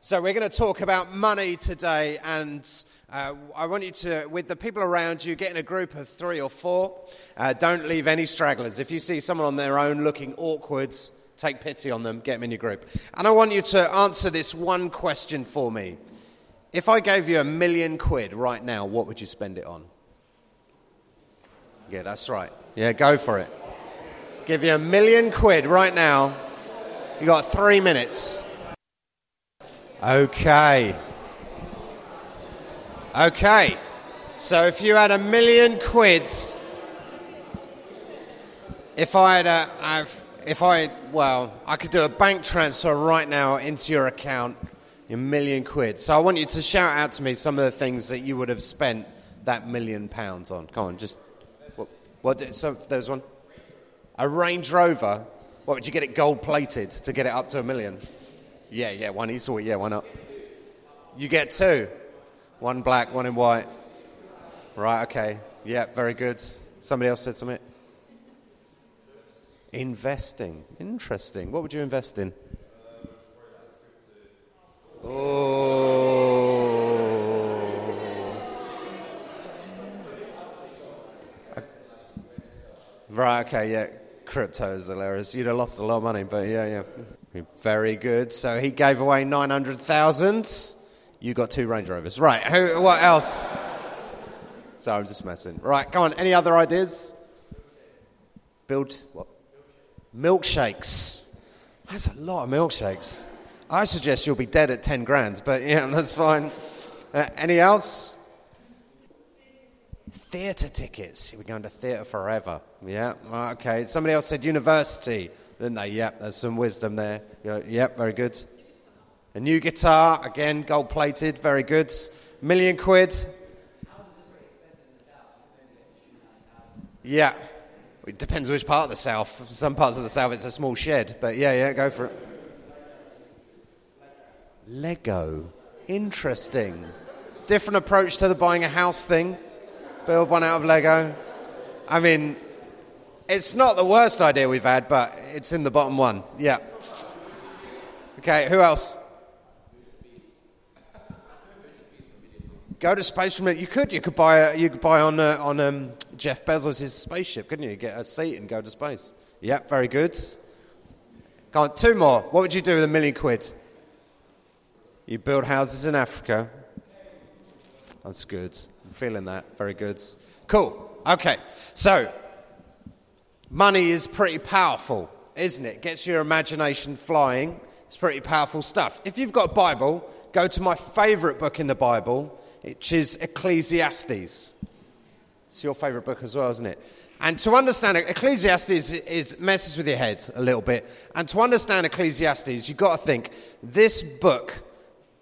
So, we're going to talk about money today, and uh, I want you to, with the people around you, get in a group of three or four. Uh, don't leave any stragglers. If you see someone on their own looking awkward, take pity on them, get them in your group. And I want you to answer this one question for me. If I gave you a million quid right now, what would you spend it on? Yeah, that's right. Yeah, go for it. Give you a million quid right now. You got three minutes. Okay. Okay. So if you had a million quids, if I had a, I've, if I, well, I could do a bank transfer right now into your account, your million quid. So I want you to shout out to me some of the things that you would have spent that million pounds on. Come on, just, what, what so there's one? A Range Rover. What would you get it gold plated to get it up to a million? Yeah, yeah, one each. Yeah, why not? You get two. One black, one in white. Right, okay. Yeah, very good. Somebody else said something? Investing. Interesting. What would you invest in? Oh. Right, okay, yeah. Crypto is hilarious. You'd have lost a lot of money, but yeah, yeah. Very good. So he gave away 900,000. You got two Range Rovers. Right. Who, what else? Sorry, I'm just messing. Right. Come on. Any other ideas? Build what? Milkshakes. That's a lot of milkshakes. I suggest you'll be dead at 10 grand, but yeah, that's fine. Uh, any else? Theatre tickets. We're going to theatre forever. Yeah, okay. Somebody else said university didn't they? Yep, there's some wisdom there. Yep, very good. A new guitar, again, gold plated, very good. Million quid. Yeah, it depends which part of the south. Some parts of the south, it's a small shed, but yeah, yeah, go for it. Lego, interesting. Different approach to the buying a house thing. Build one out of Lego. I mean, it's not the worst idea we've had, but it's in the bottom one. Yeah. Okay, who else? Go to space from it. You could. You could buy. You could buy on uh, on um, Jeff Bezos' spaceship, couldn't you? Get a seat and go to space. Yeah, very good. Go on, two more. What would you do with a million quid? You build houses in Africa. That's good. I'm feeling that. Very good. Cool. Okay. So Money is pretty powerful, isn't it? Gets your imagination flying. It's pretty powerful stuff. If you've got a Bible, go to my favorite book in the Bible, which is Ecclesiastes. It's your favorite book as well, isn't it? And to understand Ecclesiastes is messes with your head a little bit. And to understand Ecclesiastes, you've got to think this book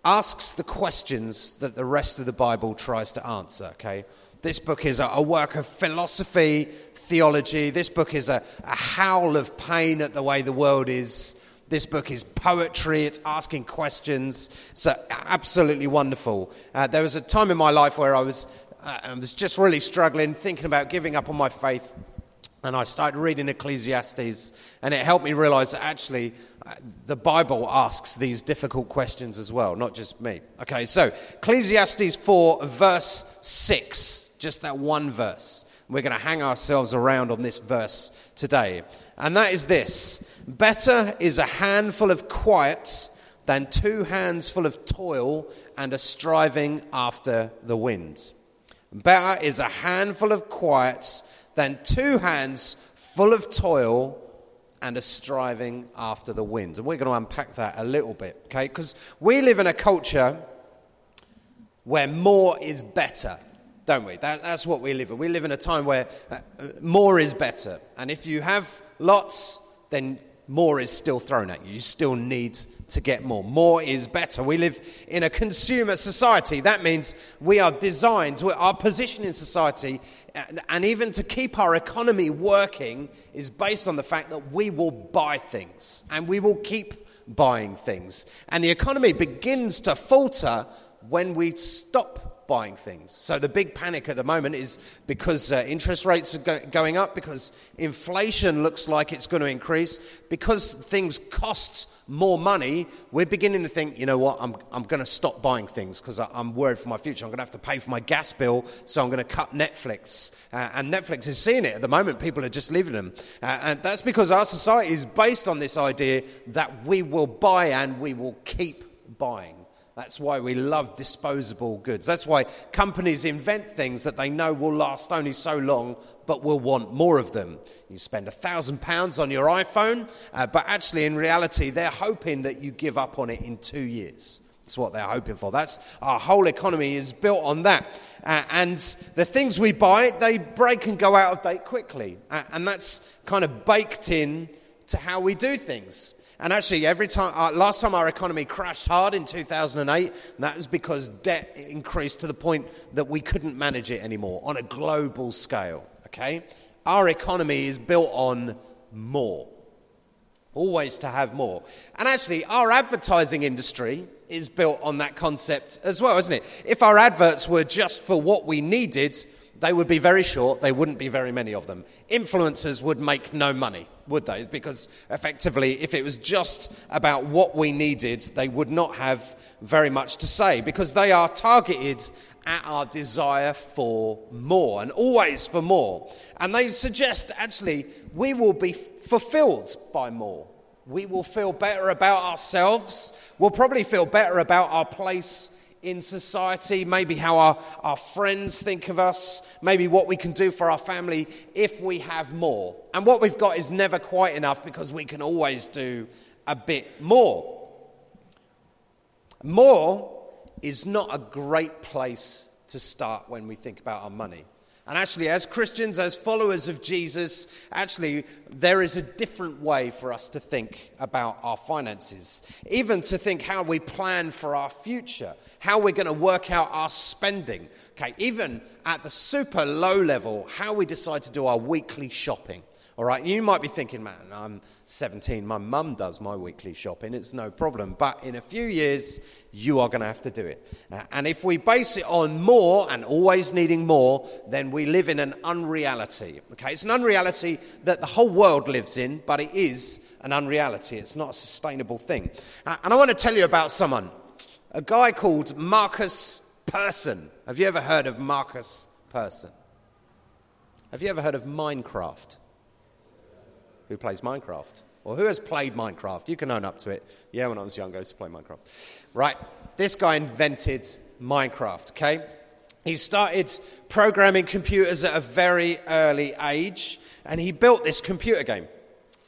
asks the questions that the rest of the Bible tries to answer, okay? This book is a, a work of philosophy, theology. This book is a, a howl of pain at the way the world is. This book is poetry, it's asking questions. Uh, absolutely wonderful. Uh, there was a time in my life where I was, uh, I was just really struggling, thinking about giving up on my faith. And I started reading Ecclesiastes, and it helped me realize that actually uh, the Bible asks these difficult questions as well, not just me. Okay, so Ecclesiastes 4, verse 6 just that one verse. We're going to hang ourselves around on this verse today. And that is this Better is a handful of quiet than two hands full of toil and a striving after the wind. Better is a handful of quiet than two hands full of toil and a striving after the wind. And we're going to unpack that a little bit, okay? Because we live in a culture where more is better don't we? That, that's what we live in. We live in a time where uh, more is better. And if you have lots, then more is still thrown at you. You still need to get more. More is better. We live in a consumer society. That means we are designed, our position in society, and even to keep our economy working, is based on the fact that we will buy things and we will keep buying things. And the economy begins to falter when we stop buying things. So the big panic at the moment is because uh, interest rates are go- going up, because inflation looks like it's going to increase, because things cost more money, we're beginning to think, you know what, I'm, I'm going to stop buying things because I'm worried for my future. I'm going to have to pay for my gas bill, so I'm going to cut Netflix. Uh, and Netflix is seeing it at the moment. People are just leaving them. Uh, and that's because our society is based on this idea that we will buy and we will keep buying. That's why we love disposable goods. That's why companies invent things that they know will last only so long, but will want more of them. You spend a thousand pounds on your iPhone, uh, but actually, in reality, they're hoping that you give up on it in two years. That's what they're hoping for. That's our whole economy is built on that. Uh, and the things we buy, they break and go out of date quickly. Uh, and that's kind of baked in to how we do things. And actually, every time, uh, last time our economy crashed hard in 2008, that was because debt increased to the point that we couldn't manage it anymore on a global scale. Okay? Our economy is built on more. Always to have more. And actually, our advertising industry is built on that concept as well, isn't it? If our adverts were just for what we needed, they would be very short, they wouldn't be very many of them. Influencers would make no money, would they? Because effectively, if it was just about what we needed, they would not have very much to say because they are targeted at our desire for more and always for more. And they suggest actually we will be fulfilled by more. We will feel better about ourselves. We'll probably feel better about our place in society, maybe how our, our friends think of us, maybe what we can do for our family if we have more. And what we've got is never quite enough because we can always do a bit more. More is not a great place to start when we think about our money. And actually, as Christians, as followers of Jesus, actually, there is a different way for us to think about our finances. Even to think how we plan for our future, how we're going to work out our spending. Okay, even at the super low level, how we decide to do our weekly shopping. All right, you might be thinking, man, I'm 17, my mum does my weekly shopping, it's no problem. But in a few years, you are going to have to do it. Uh, and if we base it on more and always needing more, then we live in an unreality. Okay, it's an unreality that the whole world lives in, but it is an unreality. It's not a sustainable thing. Uh, and I want to tell you about someone, a guy called Markus Persson. Have you ever heard of Markus Persson? Have you ever heard of Minecraft? Who plays Minecraft. Or who has played Minecraft? You can own up to it. Yeah, when I was young, I used to play Minecraft. Right, this guy invented Minecraft, okay? He started programming computers at a very early age, and he built this computer game.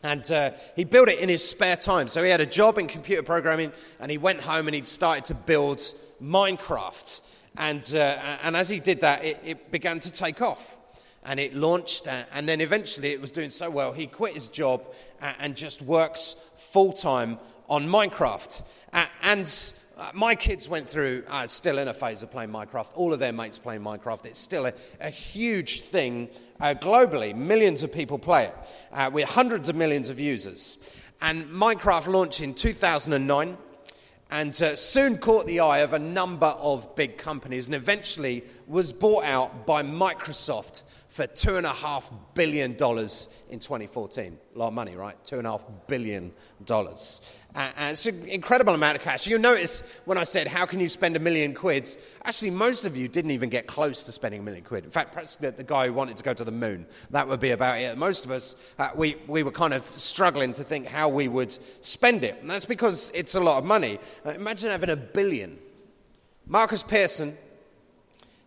And uh, he built it in his spare time. So he had a job in computer programming, and he went home and he'd started to build Minecraft. And, uh, and as he did that, it, it began to take off and it launched. Uh, and then eventually it was doing so well, he quit his job uh, and just works full time on Minecraft. Uh, and my kids went through, uh, still in a phase of playing Minecraft. All of their mates playing Minecraft. It's still a, a huge thing uh, globally. Millions of people play it uh, with hundreds of millions of users. And Minecraft launched in 2009 and uh, soon caught the eye of a number of big companies and eventually was bought out by Microsoft for $2.5 billion in 2014. A lot of money, right? $2.5 billion. And it's an incredible amount of cash. You'll notice when I said, How can you spend a million quid? Actually, most of you didn't even get close to spending a million quid. In fact, perhaps the guy who wanted to go to the moon, that would be about it. Most of us, uh, we, we were kind of struggling to think how we would spend it. And that's because it's a lot of money. Uh, imagine having a billion. Markus Persson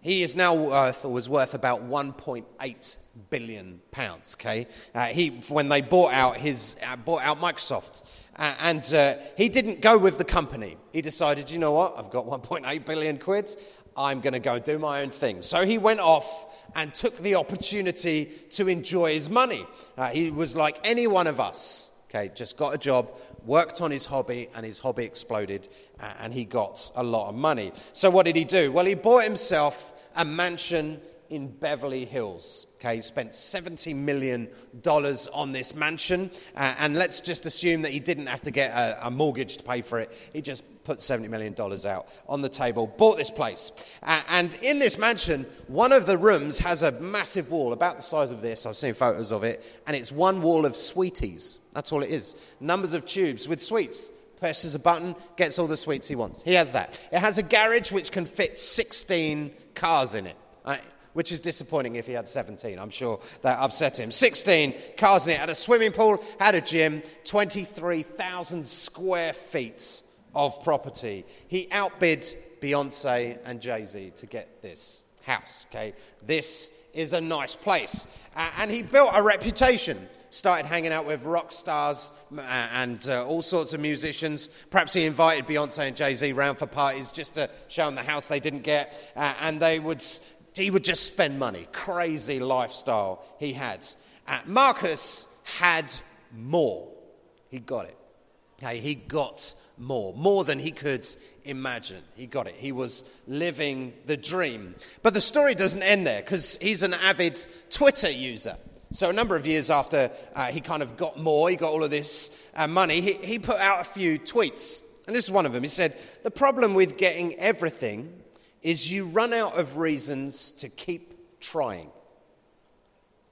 he is now worth, or was worth about 1.8 billion pounds. Okay, uh, he when they bought out his uh, bought out Microsoft, uh, and uh, he didn't go with the company. He decided, you know what, I've got 1.8 billion quid. I'm going to go do my own thing. So he went off and took the opportunity to enjoy his money. Uh, he was like any one of us. Okay, just got a job, worked on his hobby, and his hobby exploded, and he got a lot of money. So, what did he do? Well, he bought himself a mansion in Beverly Hills. Okay, he spent $70 million on this mansion. Uh, and let's just assume that he didn't have to get a, a, mortgage to pay for it. He just put $70 million out on the table, bought this place. Uh, and in this mansion, one of the rooms has a massive wall about the size of this. I've seen photos of it. And it's one wall of sweeties. That's all it is. Numbers of tubes with sweets presses a button, gets all the sweets he wants. He has that. It has a garage which can fit 16 cars in it. Right? which is disappointing if he had 17. I'm sure that upset him. 16 cars in it, had a swimming pool, had a gym, 23,000 square feet of property. He outbid Beyonce and Jay Z to get this house. Okay, this is a nice place. Uh, and he built a reputation. Started hanging out with rock stars and uh, all sorts of musicians. Perhaps he invited Beyonce and Jay Z round for parties just to show them the house they didn't get. Uh, and they would he would just spend money. Crazy lifestyle he had. Uh, Markus had more. He got it. Okay, he got more, more than he could imagine. He got it. He was living the dream. But the story doesn't end there because he's an avid Twitter user. So, a number of years after uh, he kind of got more, he got all of this uh, money, he, he put out a few tweets. And this is one of them. He said, The problem with getting everything is you run out of reasons to keep trying.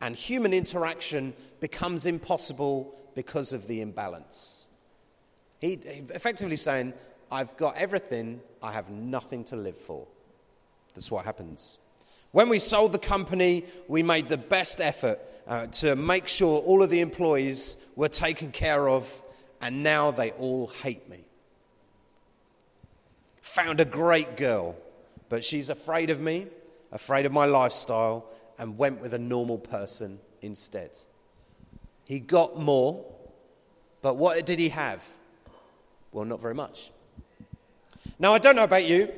And human interaction becomes impossible because of the imbalance. He, effectively saying, I've got everything, I have nothing to live for. That's what happens. When we sold the company, we made the best effort uh, to make sure all of the employees were taken care of, and now they all hate me. Found a great girl but she's afraid of me, afraid of my lifestyle, and went with a normal person instead. He got more, but what did he have? Well, not very much. Now, I don't know about you,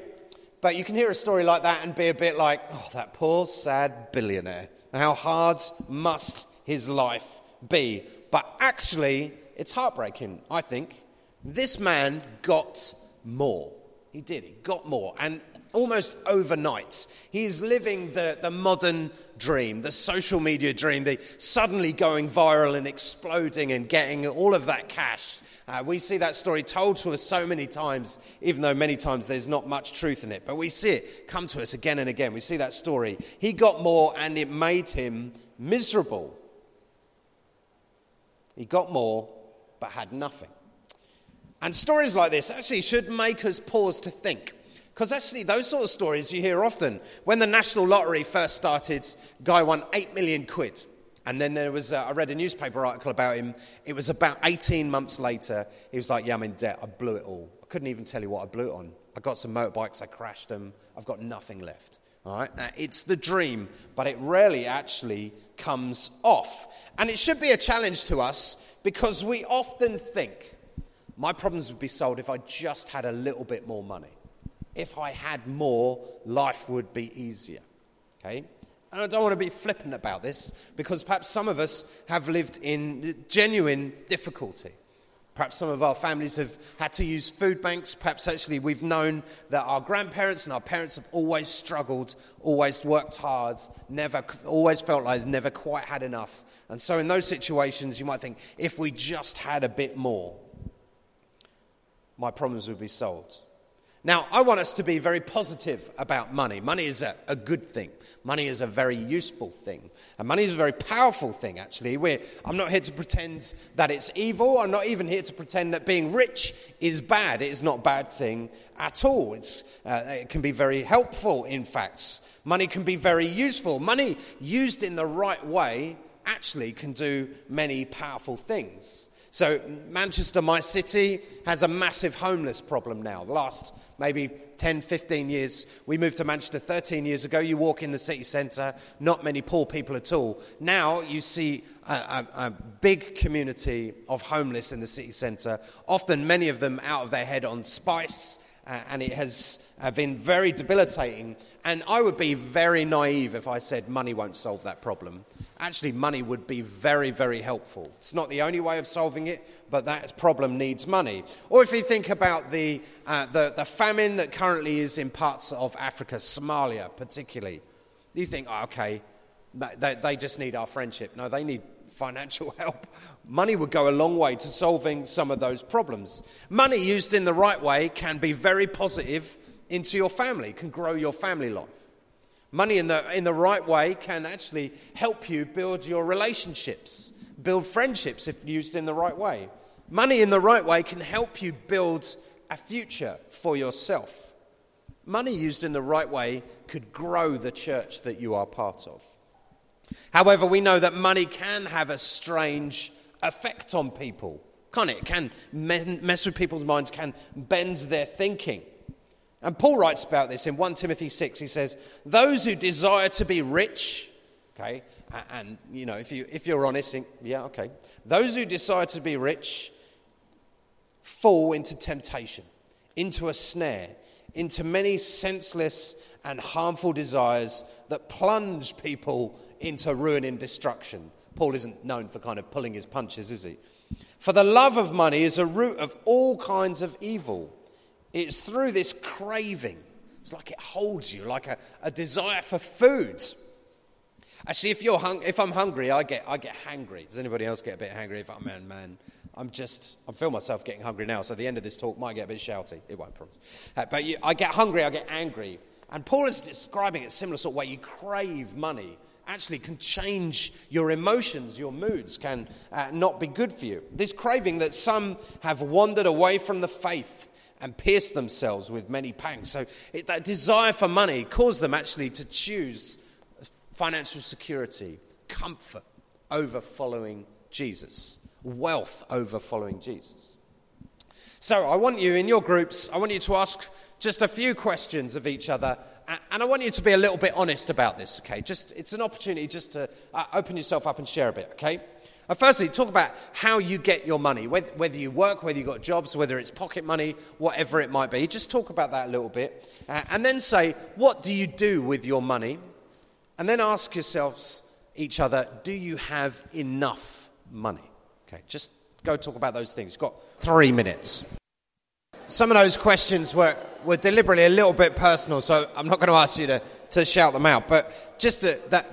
but you can hear a story like that and be a bit like, oh, that poor, sad billionaire. How hard must his life be? But actually, it's heartbreaking, I think. This man got more. He did. He got more. And almost overnight. He's living the, the modern dream, the social media dream, the suddenly going viral and exploding and getting all of that cash. Uh, we see that story told to us so many times, even though many times there's not much truth in it. But we see it come to us again and again. We see that story. He got more and it made him miserable. He got more but had nothing. And stories like this actually should make us pause to think. Because actually, those sort of stories you hear often. When the National Lottery first started, guy won 8 million quid. And then there was, uh, I read a newspaper article about him. It was about 18 months later. He was like, Yeah, I'm in debt. I blew it all. I couldn't even tell you what I blew it on. I got some motorbikes, I crashed them. I've got nothing left. All right? Now, it's the dream, but it rarely actually comes off. And it should be a challenge to us because we often think my problems would be solved if I just had a little bit more money if I had more, life would be easier. Okay? And I don't want to be flippant about this because perhaps some of us have lived in genuine difficulty. Perhaps some of our families have had to use food banks. Perhaps actually we've known that our grandparents and our parents have always struggled, always worked hard, never, always felt like never quite had enough. And so in those situations, you might think, if we just had a bit more, my problems would be solved. Now, I want us to be very positive about money. Money is a, a, good thing. Money is a very useful thing. And money is a very powerful thing, actually. We're, I'm not here to pretend that it's evil. I'm not even here to pretend that being rich is bad. It is not a bad thing at all. Uh, it can be very helpful, in fact. Money can be very useful. Money used in the right way actually can do many powerful things. So, Manchester, my city, has a massive homeless problem now. The last maybe 10, 15 years, we moved to Manchester 13 years ago. You walk in the city centre, not many poor people at all. Now you see a, a, a big community of homeless in the city centre, often many of them out of their head on spice uh, and it has uh, been very debilitating. And I would be very naive if I said money won't solve that problem. Actually, money would be very, very helpful. It's not the only way of solving it, but that problem needs money. Or if you think about the, uh, the, the famine that currently is in parts of Africa, Somalia particularly, You think, oh, okay, they, they just need our friendship. No, they need financial help. Money would go a long way to solving some of those problems. Money used in the right way can be very positive into your family, can grow your family life. Money in the, in the right way can actually help you build your relationships, build friendships if used in the right way. Money in the right way can help you build a future for yourself. Money used in the right way could grow the church that you are part of. However, we know that money can have a strange effect on people, can't it? It can mess with people's minds, can bend their thinking. And Paul writes about this in 1 Timothy 6. He says, Those who desire to be rich, okay, and, and you know, if, you, if you're honest, think, yeah, okay. Those who desire to be rich fall into temptation, into a snare, into many senseless and harmful desires that plunge people into ruin and destruction. Paul isn't known for kind of pulling his punches, is he? For the love of money is a root of all kinds of evil. It's through this craving. It's like it holds you, like a, a desire for food. Actually, if, you're hung, if I'm hungry, I get, I get hangry. Does anybody else get a bit hangry? If I'm, man, man, I'm just, I feel myself getting hungry now. So the end of this talk might get a bit shouty. It won't, promise. Uh, but you, I get hungry, I get angry. And Paul is describing it similar sort of way. You crave money actually can change your emotions, your moods can uh, not be good for you. This craving that some have wandered away from the faith and pierced themselves with many pangs. So it, that desire for money caused them actually to choose financial security, comfort over following Jesus, wealth over following Jesus. So I want you in your groups, I want you to ask just a few questions of each other and I want you to be a little bit honest about this, okay? Just, it's an opportunity just to uh, open yourself up and share a bit, okay? Uh, firstly, talk about how you get your money, whether, whether, you work, whether you've got jobs, whether it's pocket money, whatever it might be. Just talk about that a little bit. Uh, and then say, what do you do with your money? And then ask yourselves, each other, do you have enough money? Okay, just go talk about those things. You've got three minutes some of those questions were, were deliberately a little bit personal, so I'm not going to ask you to, to shout them out. But just to, that,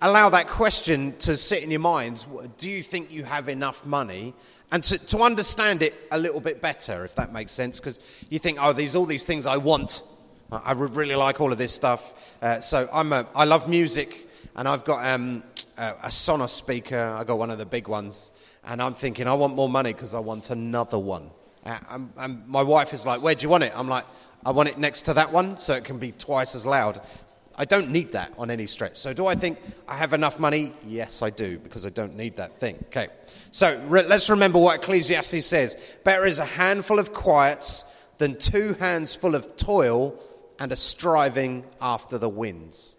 allow that question to sit in your minds. Do you think you have enough money? And to, to understand it a little bit better, if that makes sense, because you think, oh, these all these things I want. I would really like all of this stuff. Uh, so I'm a, I love music, and I've got um, a, a Sonos speaker. I got one of the big ones, and I'm thinking I want more money because I want another one. And, and my wife is like, Where do you want it? I'm like, I want it next to that one so it can be twice as loud. I don't need that on any stretch. So, do I think I have enough money? Yes, I do, because I don't need that thing. Okay. So, re- let's remember what Ecclesiastes says Better is a handful of quiets than two hands full of toil and a striving after the winds.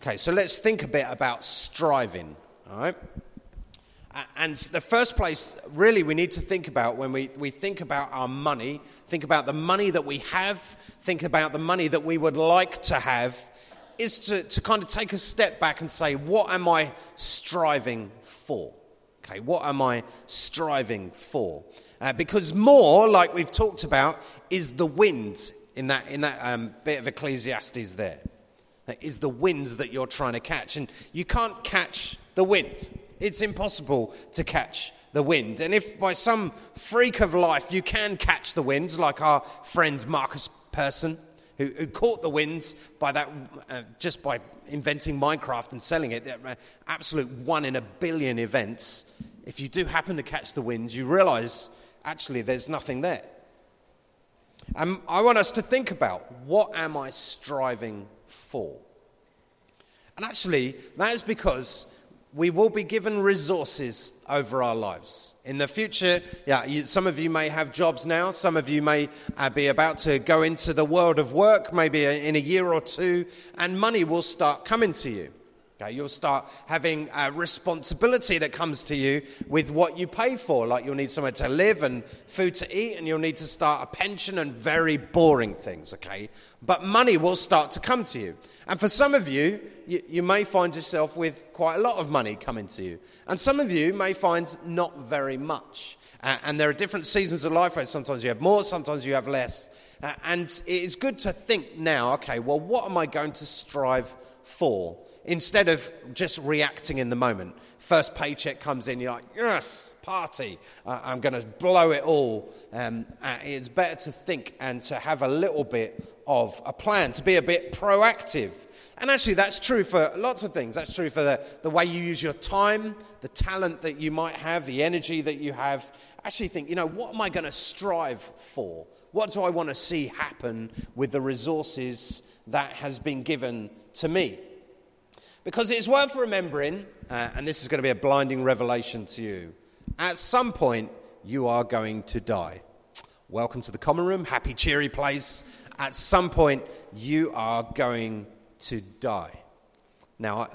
Okay, so let's think a bit about striving. All right. And the first place, really, we need to think about when we, we think about our money, think about the money that we have, think about the money that we would like to have, is to, to kind of take a step back and say, what am I striving for? Okay, what am I striving for? Uh, because more, like we've talked about, is the wind in that, in that um, bit of Ecclesiastes there. That is the wind that you're trying to catch. And you can't catch the wind. It's impossible to catch the wind. And if by some freak of life you can catch the winds, like our friend Markus Persson, who, who caught the winds by that, uh, just by inventing Minecraft and selling it, uh, absolute one in a billion events. If you do happen to catch the winds, you realize actually there's nothing there. And I want us to think about what am I striving for? And actually, that is because we will be given resources over our lives. In the future, yeah, you, some of you may have jobs now, some of you may uh, be about to go into the world of work, maybe in a year or two, and money will start coming to you. Okay, you'll start having a responsibility that comes to you with what you pay for. Like you'll need somewhere to live and food to eat, and you'll need to start a pension and very boring things, okay? But money will start to come to you. And for some of you, you, you may find yourself with quite a lot of money coming to you. And some of you may find not very much. Uh, and there are different seasons of life where sometimes you have more, sometimes you have less. Uh, and it's good to think now okay, well, what am I going to strive for? Instead of just reacting in the moment. First paycheck comes in, you're like, yes, party. Uh, I'm going to blow it all. Um, uh, it's better to think and to have a little bit of a plan, to be a bit proactive. And actually, that's true for lots of things. That's true for the, the way you use your time, the talent that you might have, the energy that you have. Actually, think, you know, what am I going to strive for? What do I want to see happen with the resources that has been given to me? Because it's worth remembering, uh, and this is going to be a blinding revelation to you, at some point you are going to die. Welcome to the common room, happy, cheery place. At some point you are going to die. Now, uh,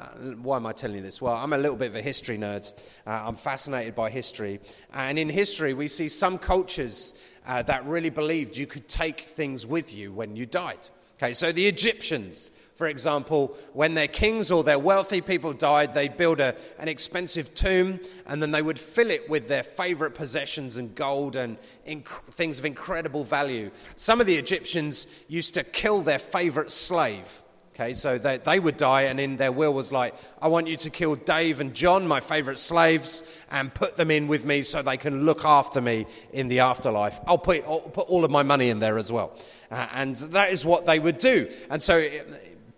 why am I telling you this? Well, I'm a little bit of a history nerd. Uh, I'm fascinated by history. And in history, we see some cultures uh, that really believed you could take things with you when you died. Okay, so the Egyptians, for example, when their kings or their wealthy people died, they'd build a, an expensive tomb and then they would fill it with their favorite possessions and gold and inc- things of incredible value. Some of the Egyptians used to kill their favorite slave Okay, so they, they would die, and in their will was like, I want you to kill Dave and John, my favorite slaves, and put them in with me so they can look after me in the afterlife. I'll put, I'll put all of my money in there as well. Uh, and that is what they would do. And so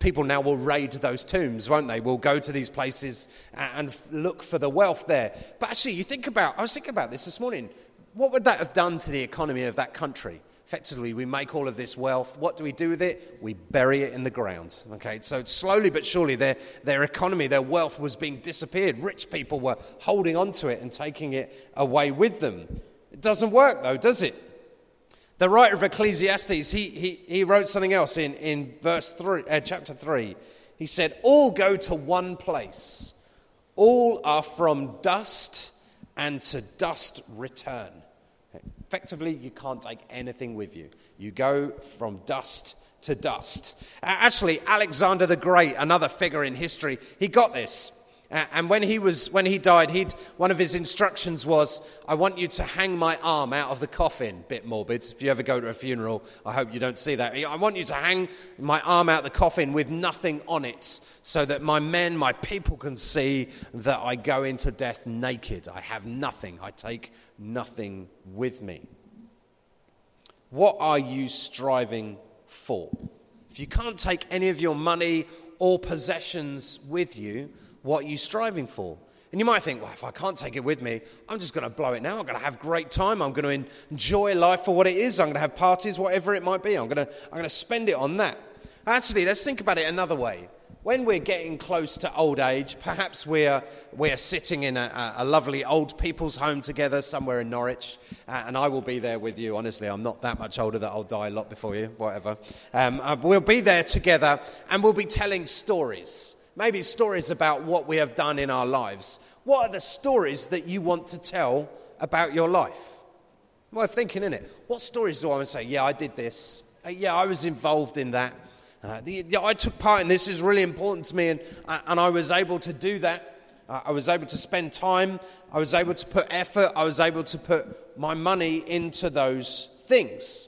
people now will raid those tombs, won't they? Will go to these places and look for the wealth there. But actually, you think about, I was thinking about this this morning. What would that have done to the economy of that country? Effectively, we make all of this wealth. What do we do with it? We bury it in the ground. Okay, so slowly but surely, their, their economy, their wealth was being disappeared. Rich people were holding on to it and taking it away with them. It doesn't work, though, does it? The writer of Ecclesiastes, he, he, he wrote something else in, in verse three, uh, chapter 3. He said, All go to one place, all are from dust, and to dust return. Effectively, you can't take anything with you. You go from dust to dust. actually, Alexander the Great, another figure in history, he got this. And when he, was, when he died, he'd, one of his instructions was, I want you to hang my arm out of the coffin. Bit morbid. If you ever go to a funeral, I hope you don't see that. I want you to hang my arm out of the coffin with nothing on it so that my men, my people can see that I go into death naked. I have nothing. I take nothing with me. What are you striving for? If you can't take any of your money or possessions with you, what are you striving for? And you might think, well, if I can't take it with me, I'm just going to blow it now. I'm going to have great time. I'm going to enjoy life for what it is. I'm going to have parties, whatever it might be. I'm going to, I'm going to spend it on that. Actually, let's think about it another way when we're getting close to old age, perhaps we're, we're sitting in a, a lovely old people's home together somewhere in Norwich, uh, and I will be there with you. Honestly, I'm not that much older that I'll die a lot before you, whatever. Um, uh, we'll be there together, and we'll be telling stories. Maybe stories about what we have done in our lives. What are the stories that you want to tell about your life? Well, thinking in it. What stories do I want to say? Yeah, I did this. Uh, yeah, I was involved in that. Uh, the, the, I took part in this is really important to me, and, uh, and I was able to do that. Uh, I was able to spend time. I was able to put effort. I was able to put my money into those things.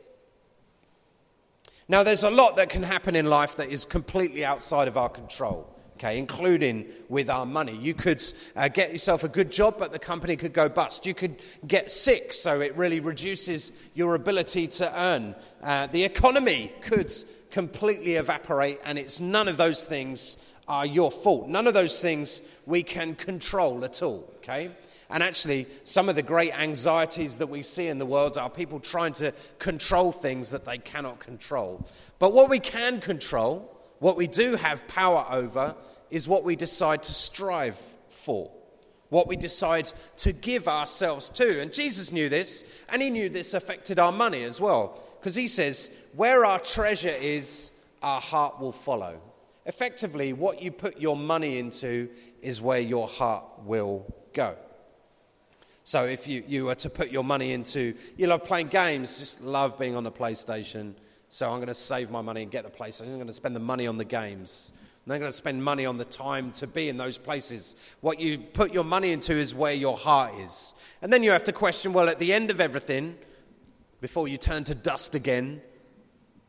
Now, there's a lot that can happen in life that is completely outside of our control. Okay, including with our money. You could uh, get yourself a good job, but the company could go bust. You could get sick, so it really reduces your ability to earn. Uh, the economy could completely evaporate, and it's none of those things are your fault. None of those things we can control at all, okay? And actually, some of the great anxieties that we see in the world are people trying to control things that they cannot control. But what we can control, what we do have power over, is what we decide to strive for, what we decide to give ourselves to. And Jesus knew this, and he knew this affected our money as well. Because he says, where our treasure is, our heart will follow. Effectively, what you put your money into is where your heart will go. So if you, you were to put your money into, you love playing games, just love being on the PlayStation. So I'm going to save my money and get the place. I'm going to spend the money on the games. I'm going to spend money on the time to be in those places. What you put your money into is where your heart is. And then you have to question well, at the end of everything, before you turn to dust again,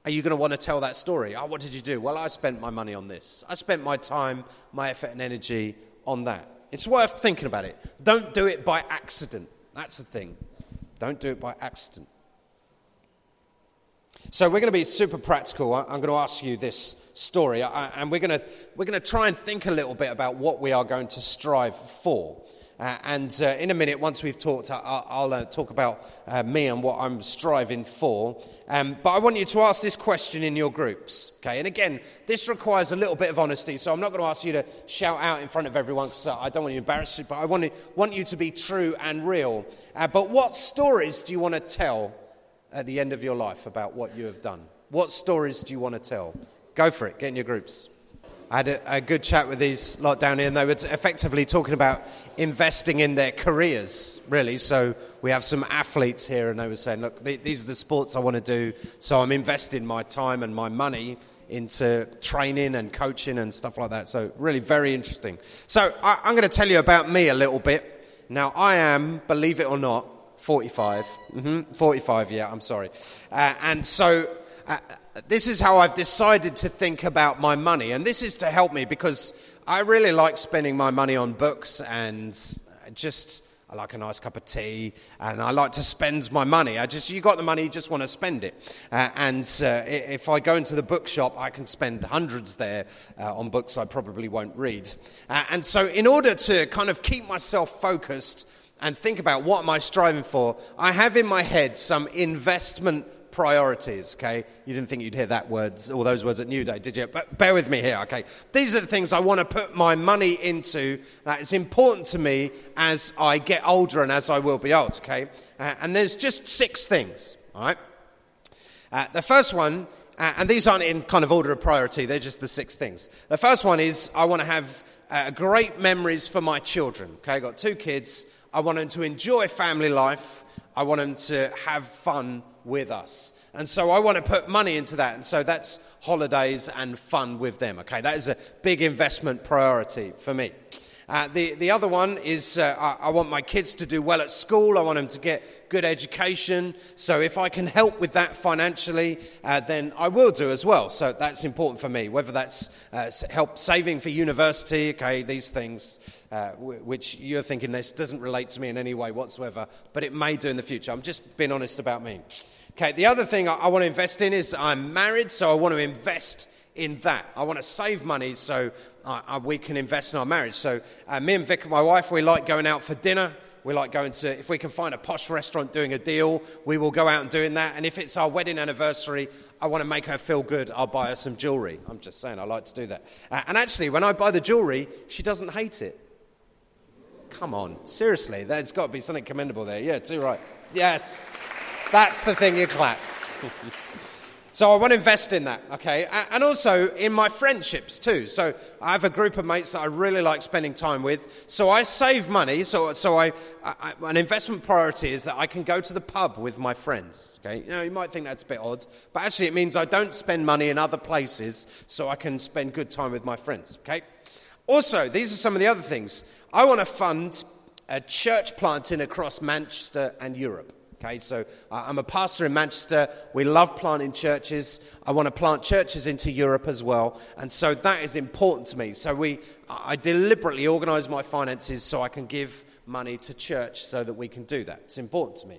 are you going to want to tell that story? Oh, what did you do? Well, I spent my money on this. I spent my time, my effort, and energy on that. It's worth thinking about it. Don't do it by accident. That's the thing. Don't do it by accident. So we're going to be super practical. I'm going to ask you this story, and we're going to, we're going to try and think a little bit about what we are going to strive for. Uh, and uh, in a minute, once we've talked, I'll, I'll uh, talk about uh, me and what I'm striving for. Um, but I want you to ask this question in your groups, okay? And again, this requires a little bit of honesty, so I'm not going to ask you to shout out in front of everyone because I don't want you to embarrass you, but I want, want you to be true and real. Uh, but what stories do you want to tell at the end of your life about what you have done? What stories do you want to tell? Go for it, get in your groups. I had a, a, good chat with these lot down here, and they were effectively talking about investing in their careers, really. So we have some athletes here, and they were saying, look, these are the sports I want to do, so I'm investing my time and my money into training and coaching and stuff like that. So, really, very interesting. So, I, am going to tell you about me a little bit. Now, I am, believe it or not, 45. Mm-hmm, 45, yeah, I'm sorry. Uh, and so uh, this is how I've decided to think about my money. And this is to help me because I really like spending my money on books and just. I like a nice cup of tea, and I like to spend my money. I just, you got the money, you just want to spend it. Uh, and uh, if I go into the bookshop, I can spend hundreds there uh, on books I probably won't read. Uh, and so, in order to kind of keep myself focused and think about what am I striving for, I have in my head some investment priorities, okay? You didn't think you'd hear that words, all those words at New Day, did you? But bear with me here, okay? These are the things I want to put my money into that is important to me as I get older and as I will be old, okay? Uh, and there's just six things, all right? Uh, the first one, uh, and these aren't in kind of order of priority, they're just the six things. The first one is I want to have uh, great memories for my children, okay? I've got two kids. I want them to enjoy family life. I want them to have fun with us. And so I want to put money into that. And so that's holidays and fun with them. Okay, that is a big investment priority for me. Uh, the, the other one is uh, I, I, want my kids to do well at school. I want them to get good education. So if I can help with that financially, uh, then I will do as well. So that's important for me, whether that's uh, help saving for university, okay, these things, uh, which you're thinking this doesn't relate to me in any way whatsoever, but it may do in the future. I'm just being honest about me. Okay, the other thing I, I want to invest in is I'm married, so I want to invest in that. I want to save money so uh, uh, we can invest in our marriage. So, uh, me and Vic, my wife, we like going out for dinner. We like going to, if we can find a posh restaurant doing a deal, we will go out and doing that. And if it's our wedding anniversary, I want to make her feel good, I'll buy her some jewellery. I'm just saying, I like to do that. Uh, and actually, when I buy the jewellery, she doesn't hate it. Come on, seriously, there's got to be something commendable there. Yeah, too right. Yes, that's the thing you clap. So I want to invest in that, okay? And also in my friendships too. So I have a group of mates that I really like spending time with. So I save money. So, so I, I, an investment priority is that I can go to the pub with my friends, okay? You know, you might think that's a bit odd, but actually it means I don't spend money in other places so I can spend good time with my friends, okay? Also, these are some of the other things. I want to fund a church planting across Manchester and Europe. Okay, so I'm a pastor in Manchester. We love planting churches. I want to plant churches into Europe as well. And so that is important to me. So we, I deliberately organize my finances so I can give money to church so that we can do that. It's important to me.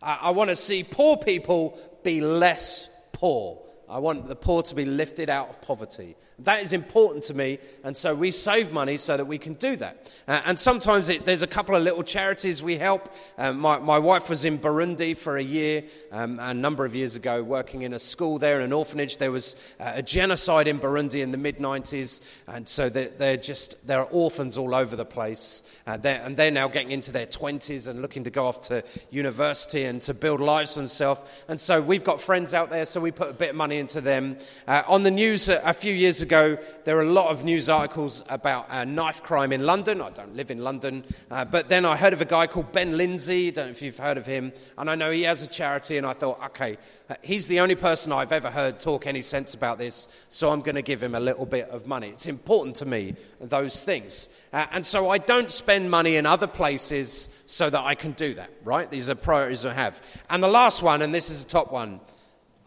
Uh, I want to see poor people be less poor. I want the poor to be lifted out of poverty. That is important to me, and so we save money so that we can do that. Uh, and sometimes it, there's a couple of little charities we help. Um, my, my, wife was in Burundi for a year, um, a number of years ago, working in a school there, in an orphanage. There was uh, a genocide in Burundi in the mid 90s, and so they're, they're, just, there are orphans all over the place. Uh, they're, and they're now getting into their 20s and looking to go off to university and to build lives for themselves. And so we've got friends out there, so we put a bit of money into them. Uh, on the news a, a few years ago, ago, there were a lot of news articles about uh, knife crime in London. I don't live in London, uh, but then I heard of a guy called Ben Lindsay. I don't know if you've heard of him. And I know he has a charity, and I thought, okay, uh, he's the only person I've ever heard talk any sense about this, so I'm going to give him a little bit of money. It's important to me, those things. Uh, and so I don't spend money in other places so that I can do that, right? These are priorities I have. And the last one, and this is the top one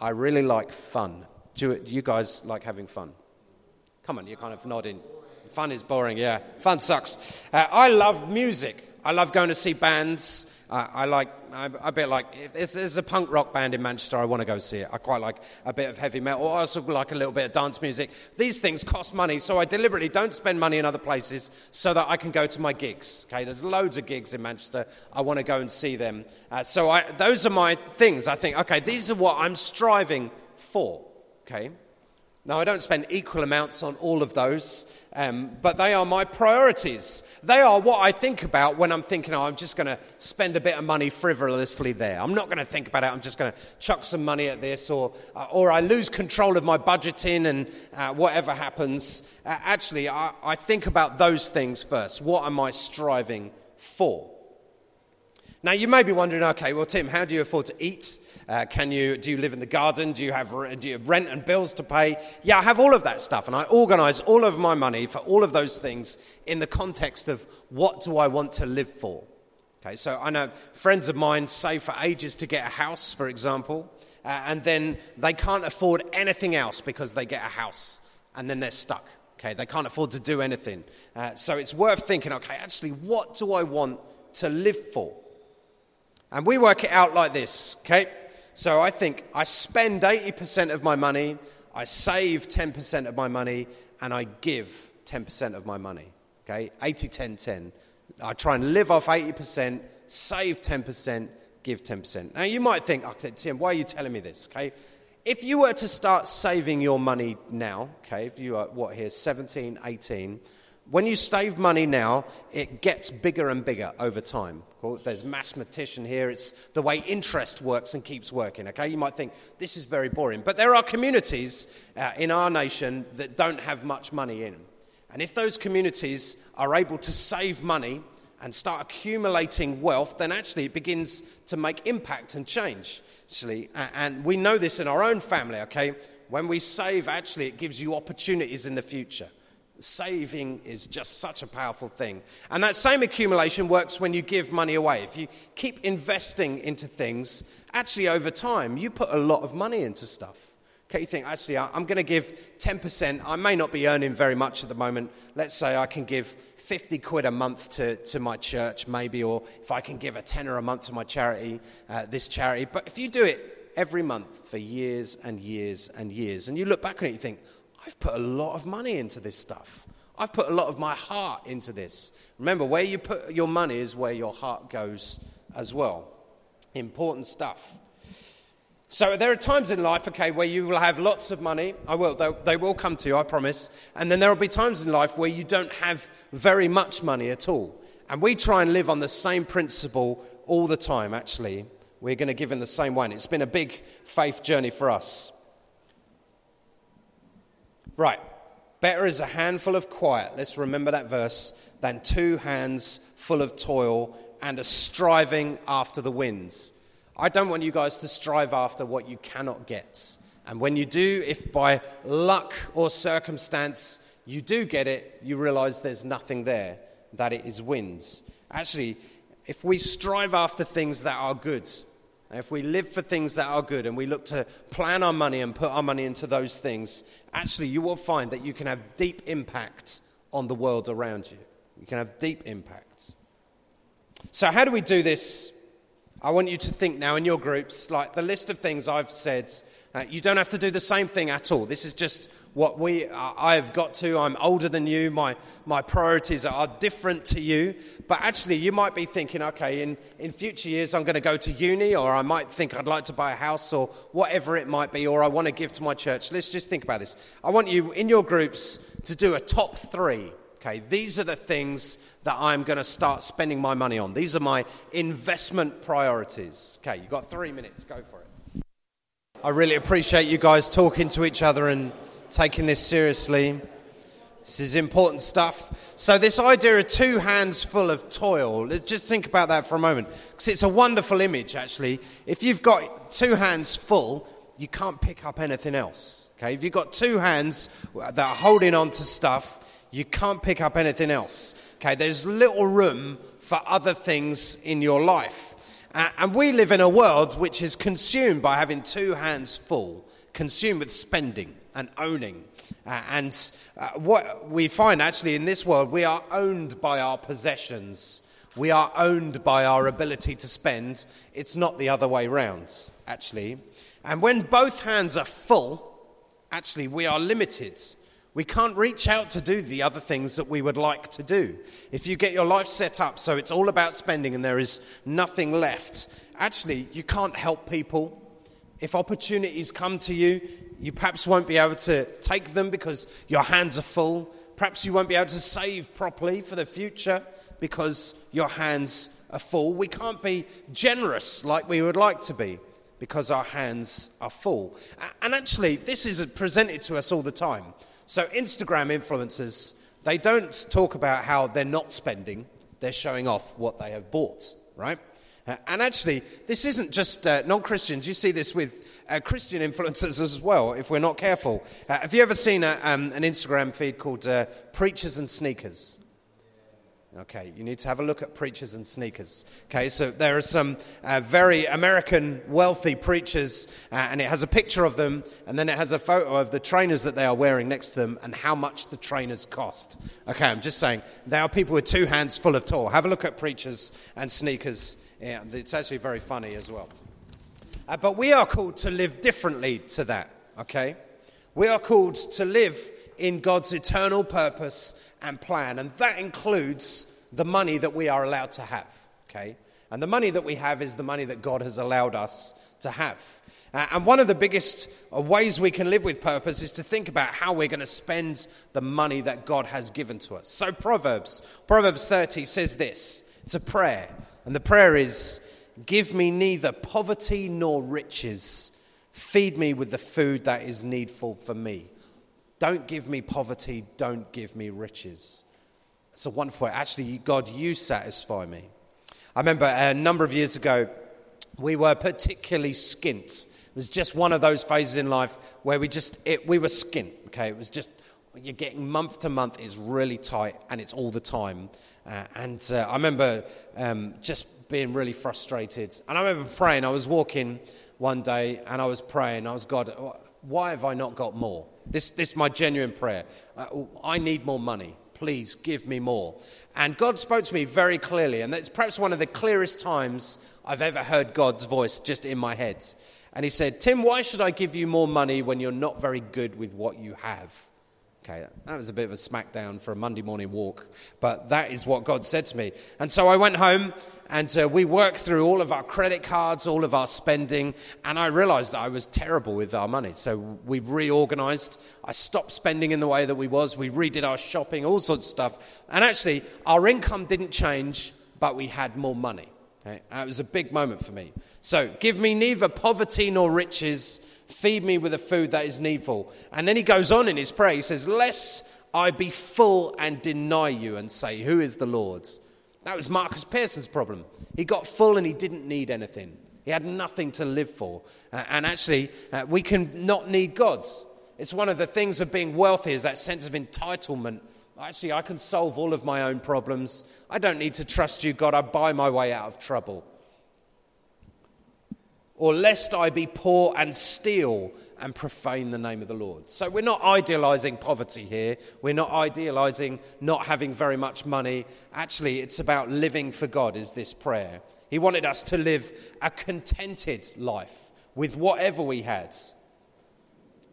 I really like fun. Do you, do you guys like having fun? Come on, you're kind of nodding. Fun is boring, yeah. Fun sucks. Uh, I love music. I love going to see bands. Uh, I like, I, a bit like, if there's a punk rock band in Manchester, I want to go see it. I quite like a bit of heavy metal. I also like a little bit of dance music. These things cost money, so I deliberately don't spend money in other places so that I can go to my gigs. Okay, there's loads of gigs in Manchester. I want to go and see them. Uh, so I, those are my things. I think, okay, these are what I'm striving for. Okay. Now, I don't spend equal amounts on all of those, um, but they are my priorities. They are what I think about when I'm thinking, oh, I'm just going to spend a bit of money frivolously there. I'm not going to think about it. I'm just going to chuck some money at this, or, uh, or I lose control of my budgeting and uh, whatever happens. Uh, actually, I, I think about those things first. What am I striving for? Now, you may be wondering, okay, well, Tim, how do you afford to eat? Uh, can you, do you live in the garden? Do you, have, do you have rent and bills to pay? Yeah, I have all of that stuff. And I organize all of my money for all of those things in the context of what do I want to live for? Okay, so I know friends of mine save for ages to get a house, for example, uh, and then they can't afford anything else because they get a house, and then they're stuck. Okay, they can't afford to do anything. Uh, so it's worth thinking okay, actually, what do I want to live for? And we work it out like this, okay? So I think I spend 80% of my money, I save 10% of my money, and I give 10% of my money. Okay? 80, 10, 10. I try and live off 80%, save 10%, give 10%. Now you might think, okay, Tim, why are you telling me this? Okay? If you were to start saving your money now, okay, if you are, what here, 17, 18, when you save money now, it gets bigger and bigger over time. There's mathematician here. It's the way interest works and keeps working. Okay, you might think this is very boring, but there are communities uh, in our nation that don't have much money in, and if those communities are able to save money and start accumulating wealth, then actually it begins to make impact and change. Actually, and we know this in our own family. Okay, when we save, actually it gives you opportunities in the future. Saving is just such a powerful thing. And that same accumulation works when you give money away. If you keep investing into things, actually, over time, you put a lot of money into stuff. Okay, you think, actually, I'm going to give 10%. I may not be earning very much at the moment. Let's say I can give 50 quid a month to, to my church, maybe, or if I can give a tenner a month to my charity, uh, this charity. But if you do it every month for years and years and years, and you look back on it, you think, I've put a lot of money into this stuff. I've put a lot of my heart into this. Remember, where you put your money is where your heart goes as well. Important stuff. So there are times in life, okay, where you will have lots of money. I will, they, will come to you, I promise. And then there will be times in life where you don't have very much money at all. And we try and live on the same principle all the time, actually. We're going to give in the same way. And it's been a big faith journey for us. Right. Better is a handful of quiet, let's remember that verse, than two hands full of toil and a striving after the winds. I don't want you guys to strive after what you cannot get. And when you do, if by luck or circumstance you do get it, you realize there's nothing there, that it is winds. Actually, if we strive after things that are good, if we live for things that are good and we look to plan our money and put our money into those things, actually, you will find that you can have deep impact on the world around you. You can have deep impact. So, how do we do this? I want you to think now in your groups, like the list of things I've said uh, you don't have to do the same thing at all. This is just what we, uh, I've got to. I'm older than you. My, my priorities are different to you. But actually, you might be thinking, okay, in, in future years, I'm going to go to uni, or I might think I'd like to buy a house, or whatever it might be, or I want to give to my church. Let's just think about this. I want you in your groups to do a top three. Okay, these are the things that I'm going to start spending my money on. These are my investment priorities. Okay, you've got three minutes. Go for it. I really appreciate you guys talking to each other and taking this seriously. This is important stuff. So, this idea of two hands full of toil, let's just think about that for a moment. Because it's a wonderful image, actually. If you've got two hands full, you can't pick up anything else. Okay? If you've got two hands that are holding on to stuff, you can't pick up anything else. Okay? There's little room for other things in your life. And we live in a world which is consumed by having two hands full, consumed with spending and owning. Uh, and uh, what we find actually in this world, we are owned by our possessions. We are owned by our ability to spend. It's not the other way round, actually. And when both hands are full, actually, we are limited. We can't reach out to do the other things that we would like to do. If you get your life set up so it's all about spending and there is nothing left, actually, you can't help people. If opportunities come to you, you perhaps won't be able to take them because your hands are full. Perhaps you won't be able to save properly for the future because your hands are full. We can't be generous like we would like to be because our hands are full. And actually, this is presented to us all the time. So, Instagram influencers, they don't talk about how they're not spending, they're showing off what they have bought, right? Uh, and actually, this isn't just uh, non Christians. You see this with uh, Christian influencers as well, if we're not careful. Uh, have you ever seen a, um, an Instagram feed called uh, Preachers and Sneakers? Okay, you need to have a look at preachers and sneakers. Okay, so there are some uh, very American wealthy preachers, uh, and it has a picture of them, and then it has a photo of the trainers that they are wearing next to them and how much the trainers cost. Okay, I'm just saying, they are people with two hands full of toil. Have a look at preachers and sneakers. Yeah, it's actually very funny as well. Uh, but we are called to live differently to that, okay? We are called to live in God's eternal purpose and plan. And that includes the money that we are allowed to have, okay? And the money that we have is the money that God has allowed us to have. Uh, and one of the biggest uh, ways we can live with purpose is to think about how we're going to spend the money that God has given to us. So, Proverbs, Proverbs 30 says this it's a prayer. And the prayer is Give me neither poverty nor riches. Feed me with the food that is needful for me. Don't give me poverty, don't give me riches. It's a wonderful way. Actually, God, you satisfy me. I remember a number of years ago, we were particularly skint. It was just one of those phases in life where we just, it, we were skint, okay? It was just, you're getting month to month is really tight and it's all the time. Uh, and uh, I remember um, just being really frustrated. And I remember praying. I was walking one day and I was praying. I was, God, why have I not got more? This, this is my genuine prayer. Uh, I need more money. Please give me more. And God spoke to me very clearly, and it's perhaps one of the clearest times I've ever heard God's voice just in my head. And He said, Tim, why should I give you more money when you're not very good with what you have? Okay, that was a bit of a smackdown for a Monday morning walk, but that is what God said to me. And so I went home and uh, we worked through all of our credit cards, all of our spending, and I realized that I was terrible with our money. So we reorganized. I stopped spending in the way that we was. We redid our shopping, all sorts of stuff. And actually, our income didn't change, but we had more money. Okay? It was a big moment for me. So give me neither poverty nor riches Feed me with the food that is needful. And then he goes on in his prayer. He says, Lest I be full and deny you and say, Who is the Lord's? That was Markus Persson's problem. He got full and he didn't need anything. He had nothing to live for. Uh, and actually, uh, we can not need God's. It's one of the things of being wealthy is that sense of entitlement. Actually, I can solve all of my own problems. I don't need to trust you, God. I buy my way out of trouble or lest I be poor and steal and profane the name of the Lord. So we're not idealizing poverty here. We're not idealizing not having very much money. Actually, it's about living for God, is this prayer. He wanted us to live a contented life with whatever we had.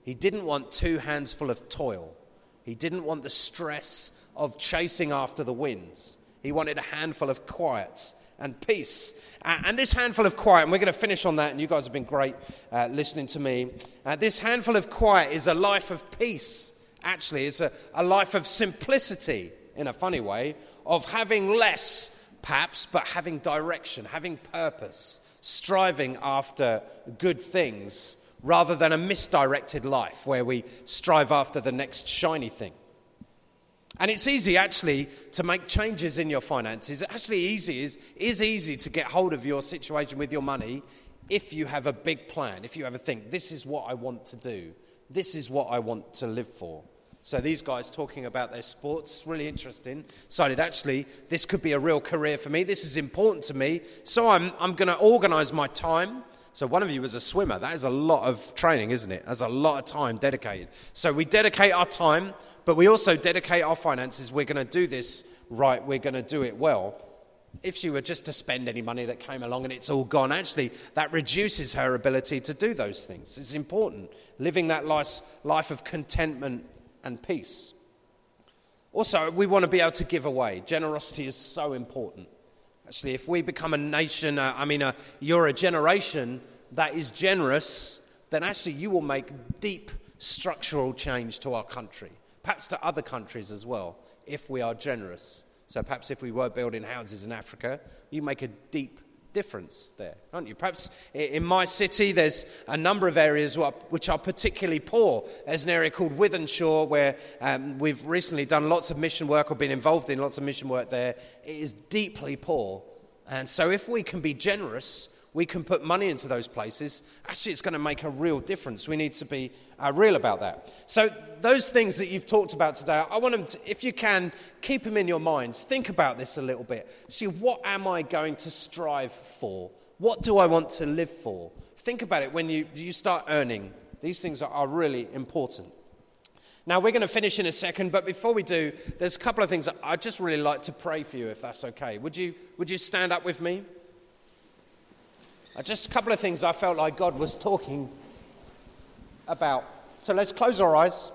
He didn't want two hands full of toil. He didn't want the stress of chasing after the winds. He wanted a handful of quiet and peace. Uh, and this handful of quiet, and we're going to finish on that, and you guys have been great uh, listening to me. Uh, this handful of quiet is a life of peace, actually. It's a, a life of simplicity, in a funny way, of having less, perhaps, but having direction, having purpose, striving after good things, rather than a misdirected life where we strive after the next shiny thing. And it's easy actually to make changes in your finances. It's actually easy is, is easy to get hold of your situation with your money if you have a big plan, if you ever think, this is what I want to do, this is what I want to live for. So these guys talking about their sports, really interesting. Decided actually this could be a real career for me. This is important to me. So I'm, I'm going to organise my time. So one of you was a swimmer. That is a lot of training, isn't it? That's a lot of time dedicated. So we dedicate our time, but we also dedicate our finances. We're going to do this right. We're going to do it well. If she were just to spend any money that came along and it's all gone, actually, that reduces her ability to do those things. It's important. Living that life, life of contentment and peace. Also, we want to be able to give away. Generosity is so important. Actually, if we become a nation, uh, I mean, uh, you're a generation that is generous, then actually you will make deep structural change to our country, perhaps to other countries as well, if we are generous. So perhaps if we were building houses in Africa, you make a deep difference there, aren't you? Perhaps in my city, there's a number of areas which are particularly poor. There's an area called Wythenshawe where um, we've recently done lots of mission work or been involved in lots of mission work there. It is deeply poor. And so if we can be generous, we can put money into those places, actually, it's going to make a real difference. We need to be uh, real about that. So, those things that you've talked about today, I want them to, if you can, keep them in your mind. Think about this a little bit. See, what am I going to strive for? What do I want to live for? Think about it when you, you start earning. These things are, are really important. Now, we're going to finish in a second, but before we do, there's a couple of things I'd just really like to pray for you, if that's okay. Would you, would you stand up with me? Uh, just a couple of things I felt like God was talking about. So let's close our eyes.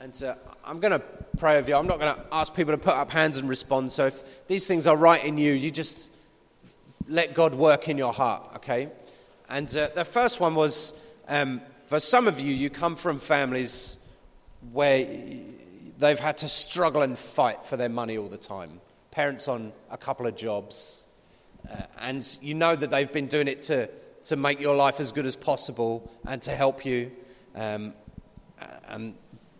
And uh, I'm going to pray with you. I'm not going to ask people to put up hands and respond. So if these things are right in you, you just let God work in your heart, okay? And uh, the first one was um, for some of you, you come from families where they've had to struggle and fight for their money all the time. Parents on a couple of jobs. Uh, and you know that they've been doing it to, to make your life as good as possible and to help you. Um, and,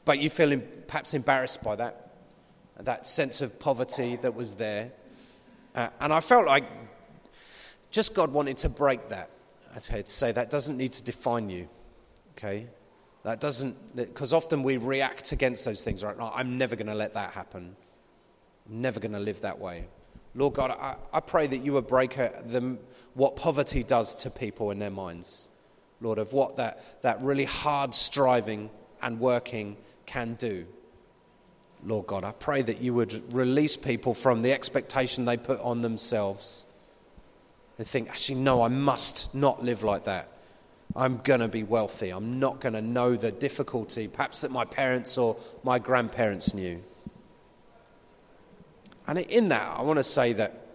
but you feel perhaps embarrassed by that, that sense of poverty that was there. Uh, and I felt like just God wanted to break that. I'd say that doesn't need to define you. Okay? That doesn't, because often we react against those things, right? I'm never going to let that happen. I'm never going to live that way. Lord God, I, I pray that you would break uh, them, what poverty does to people in their minds. Lord, of what that, that really hard striving and working can do. Lord God, I pray that you would release people from the expectation they put on themselves. and think, actually, no, I must not live like that. I'm going to be wealthy. I'm not going to know the difficulty, perhaps that my parents or my grandparents knew. And in that, I want to say that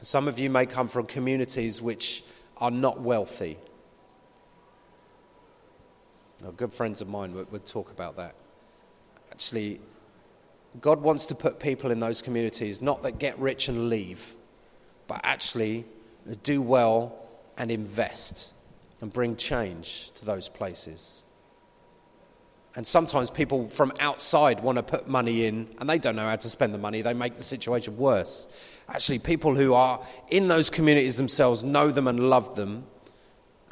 some of you may come from communities which are not wealthy. Now, good friends of mine would, would talk about that. Actually, God wants to put people in those communities not that get rich and leave, but actually do well and invest and bring change to those places. And sometimes people from outside want to put money in and they don't know how to spend the money. They make the situation worse. Actually, people who are in those communities themselves, know them and love them,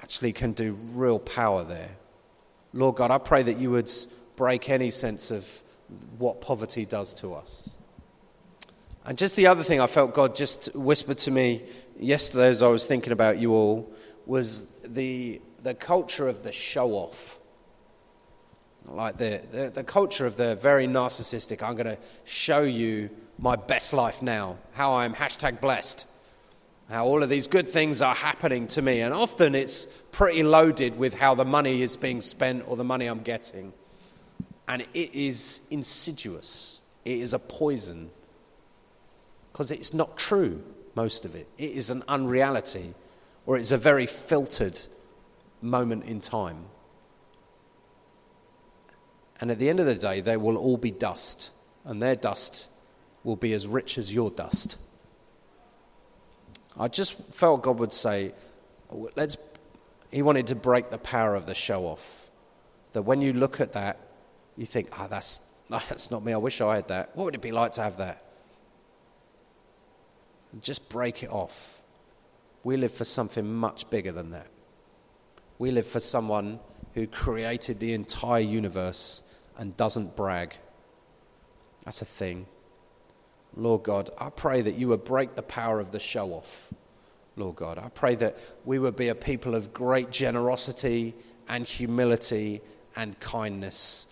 actually can do real power there. Lord God, I pray that you would break any sense of what poverty does to us. And just the other thing I felt God just whispered to me yesterday as I was thinking about you all was the, the culture of the show off. Like the, the, the culture of the very narcissistic, I'm going to show you my best life now, how I'm hashtag blessed, how all of these good things are happening to me. And often it's pretty loaded with how the money is being spent or the money I'm getting. And it is insidious, it is a poison because it's not true, most of it. It is an unreality or it's a very filtered moment in time. And at the end of the day, they will all be dust, and their dust will be as rich as your dust. I just felt God would say, let's, He wanted to break the power of the show off. That when you look at that, you think, ah, oh, that's, that's not me. I wish I had that. What would it be like to have that? Just break it off. We live for something much bigger than that. We live for someone who created the entire universe and doesn't brag. That's a thing. Lord God, I pray that you would break the power of the show off. Lord God, I pray that we would be a people of great generosity and humility and kindness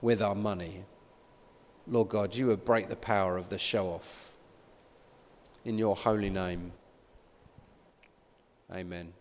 with our money. Lord God, you would break the power of the show off. In your holy name. Amen.